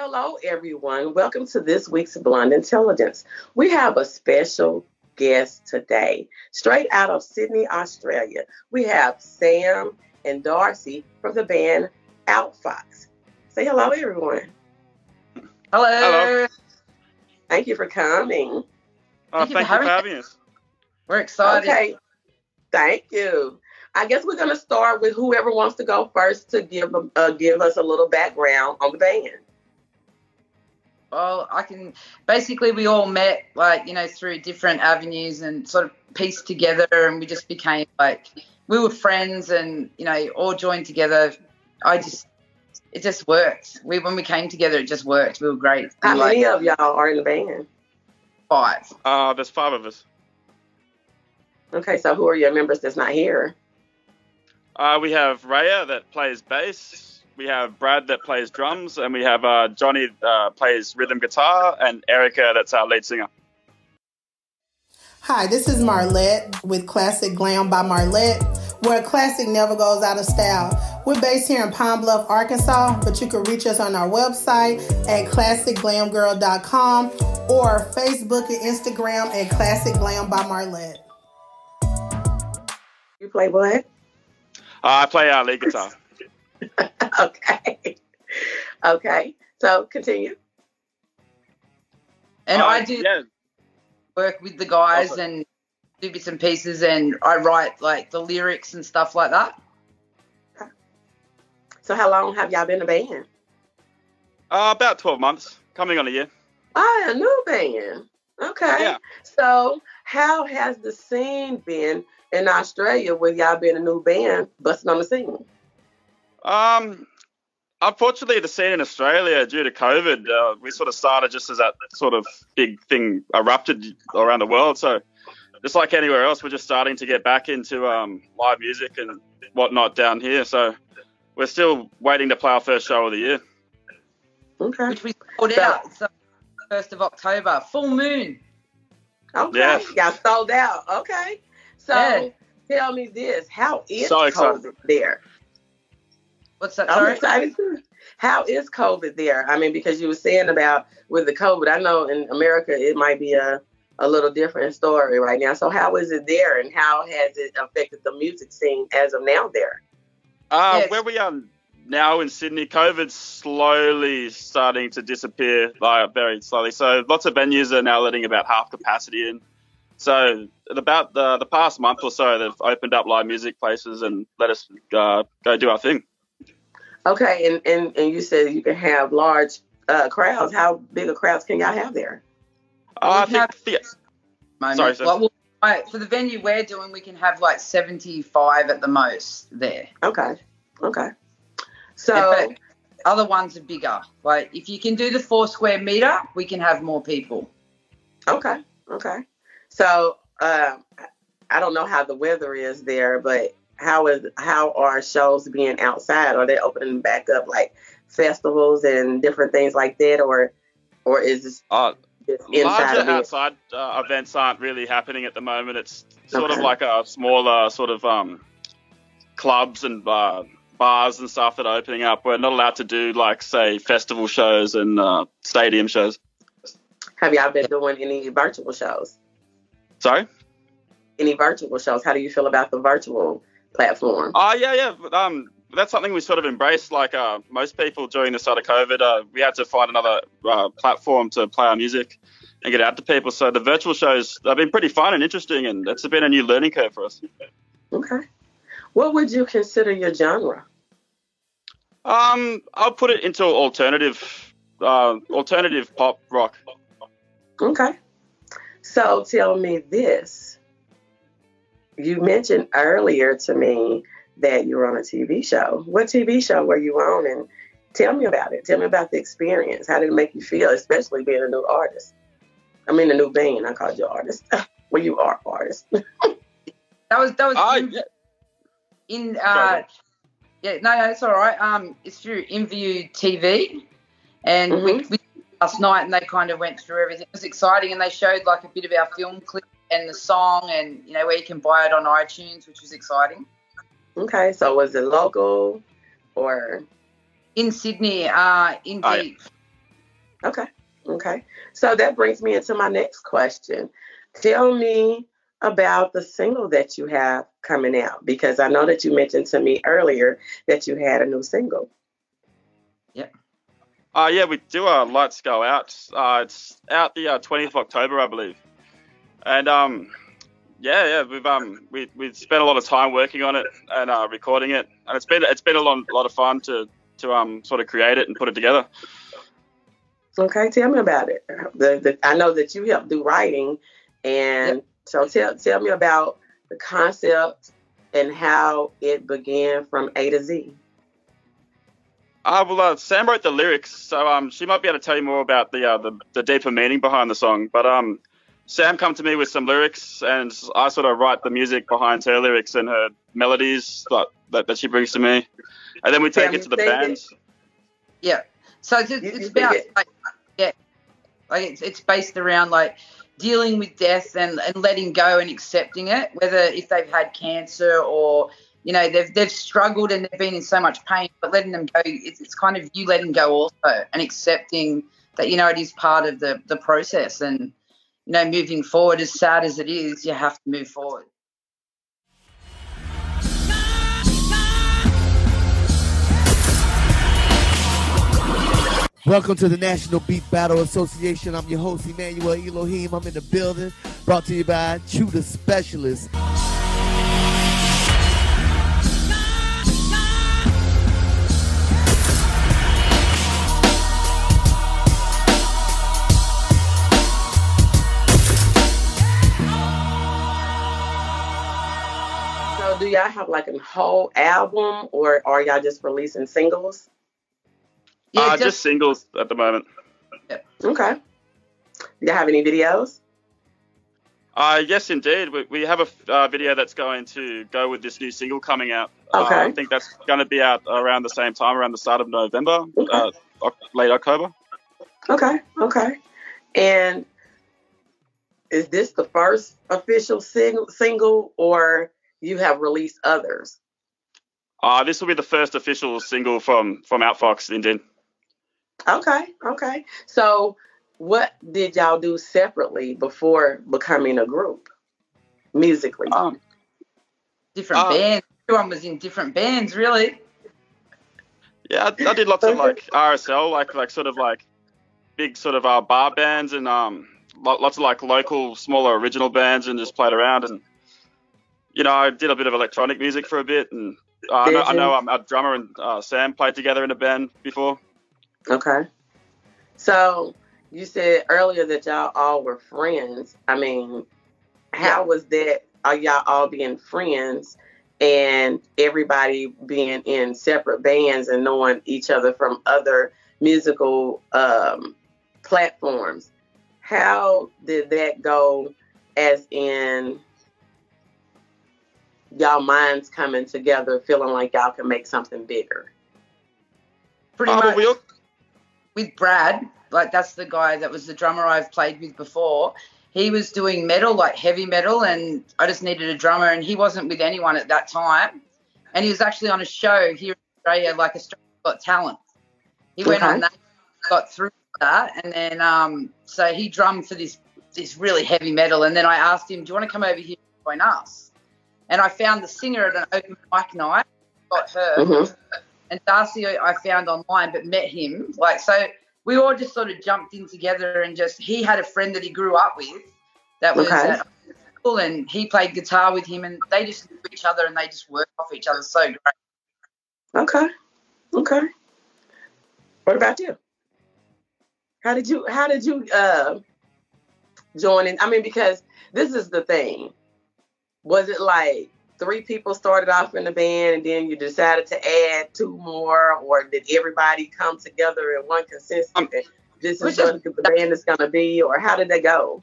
Hello, everyone. Welcome to this week's Blonde Intelligence. We have a special guest today, straight out of Sydney, Australia. We have Sam and Darcy from the band Outfox. Say hello, everyone. Hello. Hello. Thank you for coming. Oh, Thank you thank for you for having having us. We're excited. Okay. Thank you. I guess we're going to start with whoever wants to go first to give uh, give us a little background on the band. Well, I can. Basically, we all met like you know through different avenues and sort of pieced together, and we just became like we were friends, and you know all joined together. I just it just worked. We when we came together, it just worked. We were great. How We, like, many of y'all are in the band? five? Uh, there's five of us. Okay, so who are your members that's not here? Uh, we have Raya that plays bass. We have Brad that plays drums, and we have uh, Johnny uh, plays rhythm guitar, and Erica that's our lead singer. Hi, this is Marlette with Classic Glam by Marlette, where classic never goes out of style. We're based here in Pine Bluff, Arkansas, but you can reach us on our website at classicglamgirl.com or Facebook and Instagram at Classic Glam by Marlette. You play what? Uh, I play our lead guitar. okay. Okay. So continue. And Uh, I do Yeah, work with the guys Awesome. and do bits and pieces, and I write like the lyrics and stuff like that. So how long have y'all been a band? uh, about 12 months, coming on a year. Oh, a new band. Okay. Yeah. So how has the scene been in Australia with y'all being a new band busting on the scene? Um, unfortunately, the scene in Australia, due to COVID, uh, we sort of started just as that sort of big thing erupted around the world. So, just like anywhere else, we're just starting to get back into um, live music and whatnot down here. So, we're still waiting to play our first show of the year. Okay. which we sold So- out. So first of October, full moon. Okay. Yeah. Y'all sold out. Okay. So Yeah. tell me this. How is So excited. COVID there? What's that? I'm excited too. How is COVID there? I mean, because you were saying about with the COVID, I know in America it might be a, a little different story right now. So how is it there and how has it affected the music scene as of now there? Uh, Yes. Where we are now in Sydney, COVID's slowly starting to disappear, like very slowly. So lots of venues are now letting about half capacity in. So about the the past month or so, they've opened up live music places and let us uh, go do our thing. Okay, and, and, and you said you can have large uh, crowds. How big a crowds can y'all have there? Uh, I We have- think the, moment. Sorry, sir. Well, well, right, for the venue we're doing, we can have like 75 at the most there. Okay, okay. So Yeah, other ones are bigger. Like if you can do the four square meter, we can have more people. Okay, okay. So uh, I don't know how the weather is there, but how is how are shows being outside? Are they opening back up like festivals and different things like that, or or is this uh, larger it? outside uh, events aren't really happening at the moment. It's sort Okay. of like a smaller sort of um, clubs and uh, bars and stuff that are opening up. We're not allowed to do like say festival shows and uh, stadium shows. Have y'all been doing any virtual shows? Sorry. Any virtual shows? How do you feel about the virtual platform? Oh yeah, yeah. Um, that's something we sort of embraced. Like uh, most people during the start of COVID, uh, we had to find another uh, platform to play our music and get out to people. So the virtual shows have been pretty fun and interesting, and it's been a new learning curve for us. Okay. What would you consider your genre? Um, I'll put it into alternative, uh, alternative pop rock. Okay. So tell me this. You mentioned earlier to me that you were on a TV show. What TV show were you on? And tell me about it. Tell me about the experience. How did it make you feel, especially being a new artist? I mean, a new band. I called you artist. well, you are artist. That was that was Ah, in, yeah. in uh, yeah no no it's all right. Um, it's through InView TV, and we, Mhm. we last night and they kind of went through everything. It was exciting, and they showed like a bit of our film clip and the song, and you know where you can buy it on iTunes, which was exciting. Okay. So was it local or In Sydney, uh, in Oh, yeah. Okay. Okay. So that brings me into my next question. Tell me about the single that you have coming out because I know that you mentioned to me earlier that you had a new single. Yep. Uh, yeah, we do uh, Lights Go Out. Uh, it's out the uh, 20th of October, I believe. And um, yeah, yeah, we've um, we we spent a lot of time working on it and uh, recording it, and it's been it's been a lot, lot of fun to to um sort of create it and put it together. Okay, tell me about it. The, the I know that you helped do writing, and yep. so tell tell me about the concept and how it began from A to Z. Uh, well, uh, Sam wrote the lyrics, so um, she might be able to tell you more about the, uh, the the deeper meaning behind the song. But um, Sam come to me with some lyrics, and I sort of write the music behind her lyrics and her melodies that that, that she brings to me, and then we take it to the bands. Yeah, so it's, it's about like, yeah, like it's it's based around like dealing with death and, and letting go and accepting it, whether if they've had cancer or you know they've they've struggled and they've been in so much pain, but letting them go, it's, it's kind of you letting go also and accepting that you know it is part of the the process and you know moving forward. As sad as it is, you have to move forward. Welcome to the National Beat Battle Association. I'm your host, Emmanuel Elohim. I'm in the building, brought to you by Chew the Specialist. Do y'all have like a whole album, or are y'all just releasing singles? Yeah, uh, just, just, singles at the moment. Okay. Do you have any videos? Uh, yes, indeed. We, we have a uh, video that's going to go with this new single coming out. Uh, okay. Uh, I think that's going to be out around the same time, around the start of November, okay. Uh, late October. Okay. Okay. And is this the first official sing- single, or you have released others? Uh, this will be the first official single from from Outfox, indeed. Okay, okay. So, what did y'all do separately before becoming a group, musically? Um, different um, bands. Everyone was in different bands, really. Yeah, I, I did lots of like RSL, like like sort of like big sort of uh, bar bands and um lots of like local smaller original bands and just played around and you know I did a bit of electronic music for a bit and uh, I know, I know um, our drummer and uh, Sam played together in a band before. Okay. So you said earlier that y'all all were friends. I mean, how was that? Are y'all all being friends and everybody being in separate bands and knowing each other from other musical um, platforms? How did that go? As in, y'all minds coming together, feeling like y'all can make something bigger. Pretty uh, much. We'll, with Brad, like that's the guy that was the drummer I've played with before. He was doing metal, like heavy metal, and I just needed a drummer, and he wasn't with anyone at that time. And he was actually on a show here in Australia, like Australia Got Talent. He okay. went on that, got through that, and then um, so he drummed for this this really heavy metal. And then I asked him, "Do you want to come over here and join us?" And I found the singer at an open mic night, got her. Mm-hmm and Darcy I found online, but met him. Like so, we all just sort of jumped in together, and just he had a friend that he grew up with that was okay. at school, and he played guitar with him, and they just knew each other, and they just worked off each other so great. Okay, okay. What about you? How did you How did you uh, join in? I mean, because this is the thing. Was it like three people started off in the band and then you decided to add two more, or did everybody come together in one consensus? Um, this is what the band is going to be, or how did they go?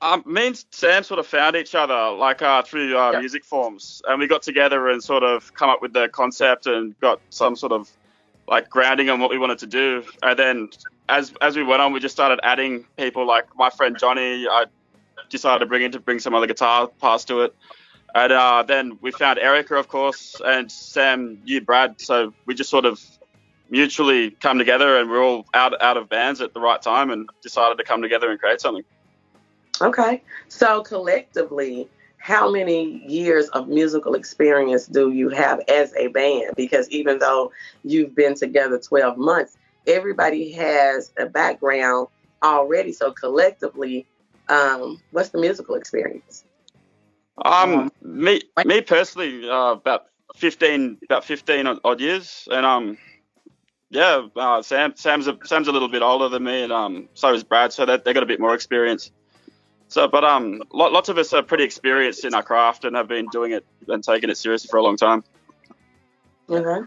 Um, me and Sam sort of found each other like uh, through uh, yep. music forms, and we got together and sort of come up with the concept and got some sort of like grounding on what we wanted to do. And then as as we went on, we just started adding people. Like my friend Johnny, I decided to bring in to bring some other guitar parts to it. And uh, then we found Erica, of course, and Sam you, Brad, so we just sort of mutually come together, and we're all out out of bands at the right time, and decided to come together and create something. Okay. So collectively, how many years of musical experience do you have as a band? Because even though you've been together 12 months, everybody has a background already. So collectively, um, what's the musical experience? Um, me, me personally, uh, about 15, about 15 odd years, and um, yeah, uh, Sam, Sam's a, Sam's a little bit older than me, and um, so is Brad, so they, they got a bit more experience. So, but um, lots of us are pretty experienced in our craft and have been doing it and taking it seriously for a long time. Okay.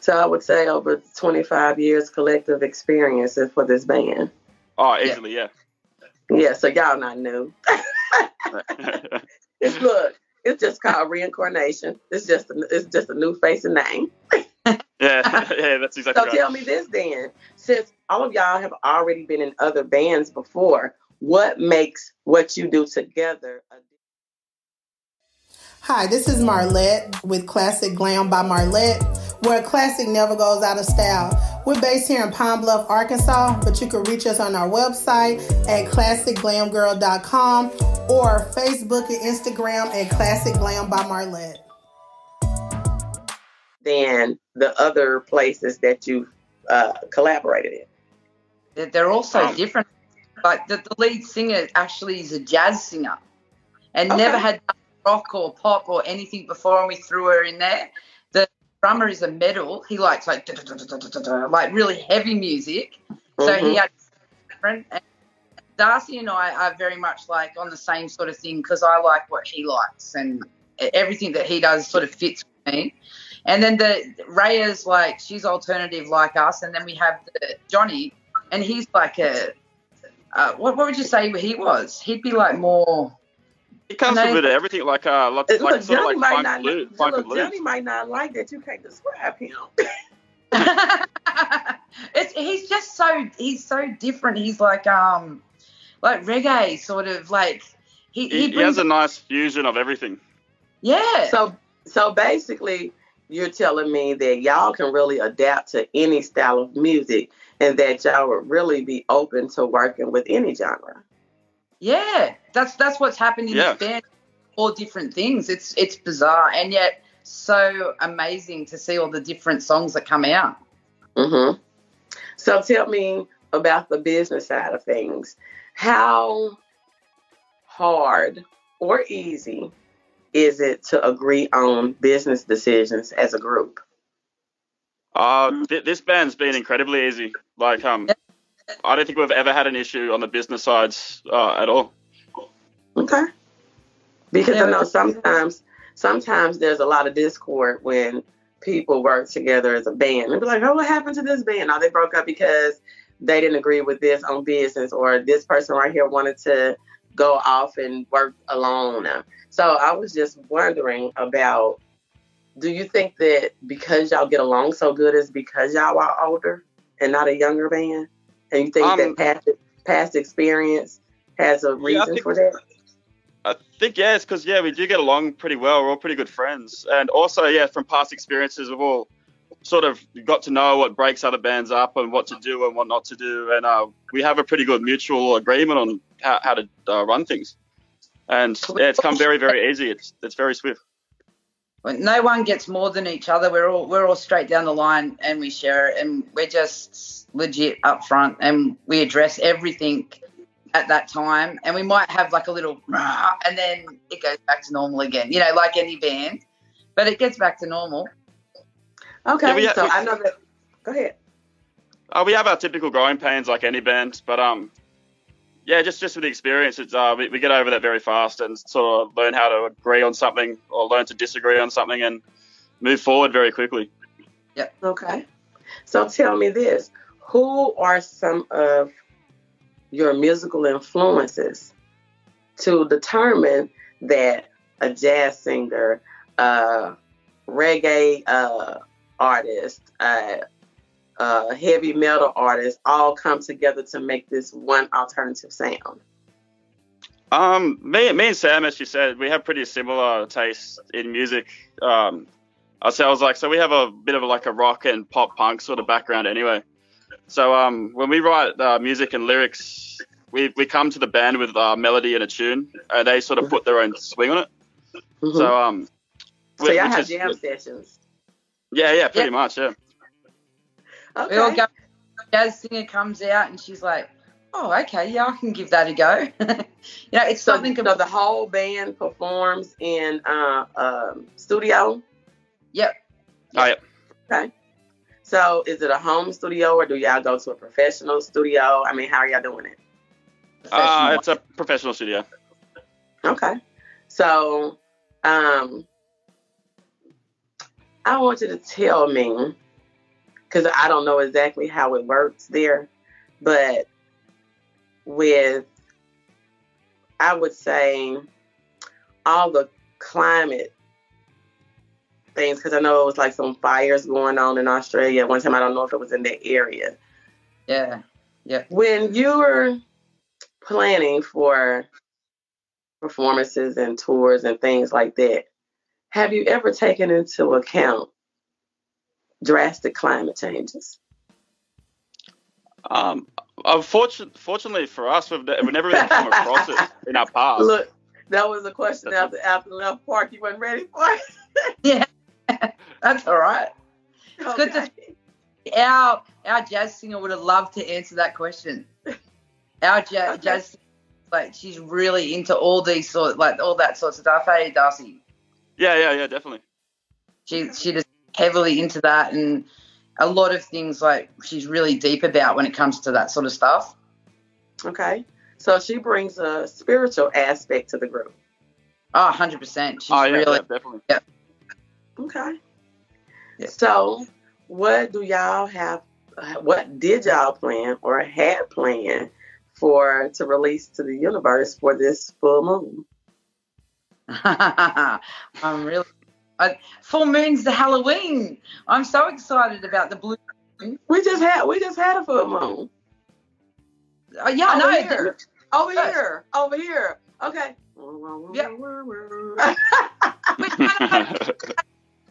So I would say over 25 years collective experience for this band. Oh, easily, yeah. Yeah, so y'all not new. it's look, it's just called reincarnation. It's just a, it's just a new face and name. yeah, yeah, that's exactly so right. tell me this then, since all of y'all have already been in other bands before, what makes what you do together a Hi, this is Marlette with Classic Glam by Marlette, where classic never goes out of style. We're based here in Pine Bluff, Arkansas, but you can reach us on our website at classicglamgirl.com or Facebook and Instagram at Classic Glam by Marlette. Than the other places that you've uh, collaborated in. They're also um, different. Like the, the, lead singer actually is a jazz singer and okay. never had rock or pop or anything before, and we threw her in there. The drummer is a metal. He likes like like really heavy music. So mm-hmm. he had different. And Darcy and I are very much like on the same sort of thing because I like what he likes and everything that he does sort of fits with me. And then the Raya's like she's alternative like us, and then we have the Johnny, and he's like a uh, what, what would you say he was? He'd be like more it comes with a everything, like uh, lots, look, like sort of like might funk not, blues. look, Funk look, Johnny might not like that you can't describe him. it's, he's just so he's so different. He's like um like reggae sort of like he he, he, he has a nice fusion of everything. Yeah. So so basically, you're telling me that y'all can really adapt to any style of music, and that y'all would really be open to working with any genre. Yeah, that's that's what's happened in Yeah. this band. All different things. It's it's bizarre and yet so amazing to see all the different songs that come out. Mm-hmm. So tell me about the business side of things. How hard or easy is it to agree on business decisions as a group? Uh, th- this band's been incredibly easy. Like um, I don't think we've ever had an issue on the business sides uh, at all. Okay. Because I know sometimes sometimes there's a lot of discord when people work together as a band. They'll be like, Oh, what happened to this band? Oh, they broke up because they didn't agree with this on business or this person right here wanted to go off and work alone. So I was just wondering about do you think that because y'all get along so good is because y'all are older and not a younger band? And you think Um, that past past experience has a Yeah, reason think- for that? I think yeah, it's because yeah, we do get along pretty well. We're all pretty good friends, and also yeah, from past experiences, we've all sort of got to know what breaks other bands up and what to do and what not to do, and uh, we have a pretty good mutual agreement on how, how to uh, run things. And yeah, it's come very very easy. It's it's very swift. When no one gets more than each other. We're all we're all straight down the line and we share it and we're just legit up front and we address everything at that time and we might have like a little and then it goes back to normal again. You know, like any band. But it gets back to normal. Okay, Yeah, we so we- I know that. Go ahead. Uh, we have our typical growing pains like any band, but um, yeah, just just with the experience, it's uh, we, we get over that very fast and sort of learn how to agree on something or learn to disagree on something and move forward very quickly. Yeah. Okay. So tell me this: Who are some of your musical influences to determine that a jazz singer, a reggae uh, artist, a heavy metal artists all come together to make this one alternative sound? Um, me, me and Sam, as you said, we have pretty similar tastes in music. Um, I say I was like, so we have a bit of a, like a rock and pop punk sort of background anyway. So um, when we write uh, music and lyrics, we we come to the band with a melody and a tune, and they sort of put their own swing on it. Mhm. So um, so y'all have jam sessions. Yeah, yeah, pretty Yeah. much, yeah. Okay. We all go. Jazz singer comes out and she's like, "Oh, okay, yeah, I can give that a go." you know, it's So, something. so the whole band performs in uh, um, studio. Yep. Oh, yeah. Okay. So is it a home studio or do y'all go to a professional studio? I mean, how are y'all doing it? Uh, it's a professional studio. Okay. So, um, I want you to tell me, because I don't know exactly how it works there, but with, I would say, all the climate things, because I know it was like some fires going on in Australia one time. I don't know if it was in that area. yeah. Yeah. When you're planning for performances and tours and things like that, have you ever taken into account drastic climate changes? Um, unfortunately, fortunately for us, we've, ne- we've never really come across it in our past. Look, that was a question after after left park you weren't ready for. It. yeah, that's all right. It's good to- Our our jazz singer would have loved to answer that question. Our jazz, Okay. jazz like she's really into all these sort like all that sorts of stuff. Hey, Darcy, Yeah, yeah, yeah, definitely. she she just heavily into that and a lot of things like she's really deep about when it comes to that sort of stuff. Okay. So she brings a spiritual aspect to the group. Oh, 100%. She's oh, yeah, really yeah, definitely. Okay. Yeah. So, what do y'all have? What did y'all plan or had planned for to release to the universe for this full moon? I'm really. I, full moon's the Halloween. I'm so excited about the blue. Moon. We just had we just had a full moon. Oh, yeah, over no, here. Over here. Over here. Okay. Yep. we kind of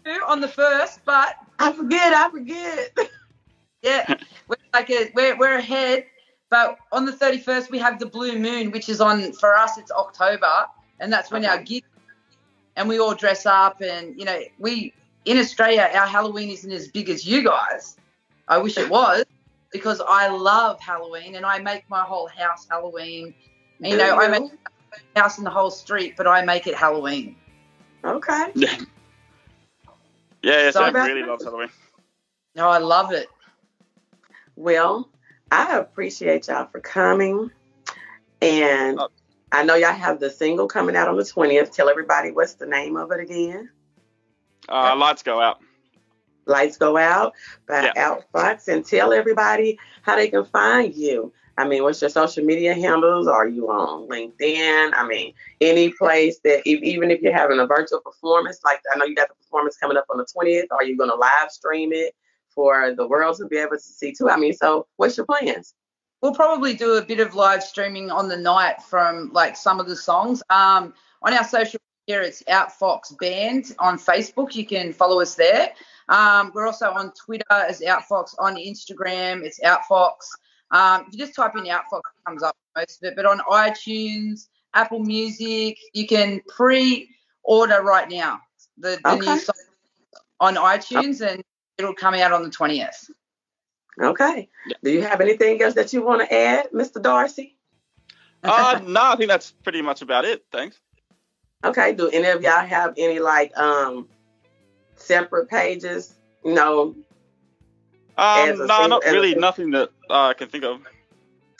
do on the first, but I forget. I forget. yeah, we're like a, we're we're ahead. But on the 31st, we have the blue moon, which is on for us. It's October, and that's when our Okay. gig. And we all dress up, and you know, we in Australia, our Halloween isn't as big as you guys. I wish it was, because I love Halloween, and I make my whole house Halloween. You Do know, I you? make a house in the whole street, but I make it Halloween. Okay. yeah, yeah, So Sam about- really love Halloween. No, I love it. Well, I appreciate y'all for coming. And Oh. I know y'all have the single coming out on the 20th. Tell everybody what's the name of it again. Uh, lights go out. Lights Go Out by Yeah. Outfox. And tell everybody how they can find you. I mean, what's your social media handles? Are you on LinkedIn? I mean, any place that, if, even if you're having a virtual performance, like I know you got the performance coming up on the 20th, are you going to live stream it for the world to be able to see too? I mean, so what's your plans? We'll probably do a bit of live streaming on the night from like some of the songs. Um, on our social media, it's Outfox Band on Facebook. You can follow us there. Um, we're also on Twitter as Outfox. On Instagram, it's Outfox. Um, if you just type in Outfox, it comes up most of it. But on iTunes, Apple Music, you can pre-order right now the, the Okay. new song on iTunes, and it'll come out on the twentieth. Okay. Do you have anything else that you want to add, Mr. Darcy? Uh, no, I think that's pretty much about it. Thanks. Okay. Do any of y'all have any like um separate pages? You know. As Um, no, single- not really. Nothing that uh, I can think of.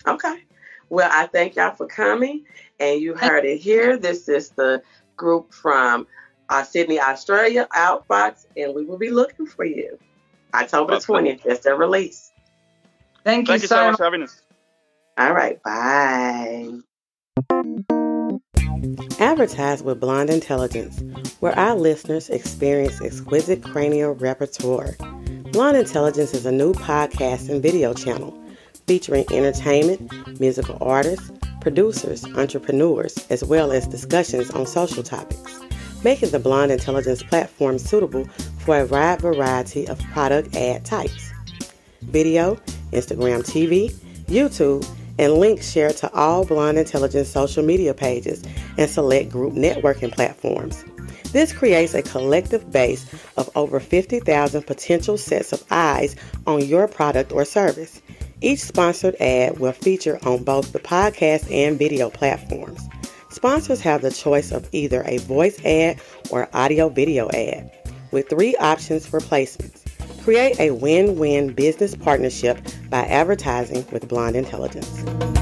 Okay. Well, I thank y'all for coming, and you heard it here. This is the group from uh, Sydney, Australia, Outfox, and we will be looking for you. October the twentieth. That's their release. Thank, Thank you so much for having us. All right. Bye. Advertise with Blonde Intelligence, where our listeners experience exquisite cranial repertoire. Blonde Intelligence is a new podcast and video channel featuring entertainment, musical artists, producers, entrepreneurs, as well as discussions on social topics. Making the Blonde Intelligence platform suitable for a wide variety of product ad types. Video, Instagram TV, YouTube, and links shared to all Blonde Intelligence social media pages and select group networking platforms. This creates a collective base of over 50,000 potential sets of eyes on your product or service. Each sponsored ad will feature on both the podcast and video platforms. Sponsors have the choice of either a voice ad or audio video ad, with three options for placements. Create a win win business partnership by advertising with Blonde Intelligence.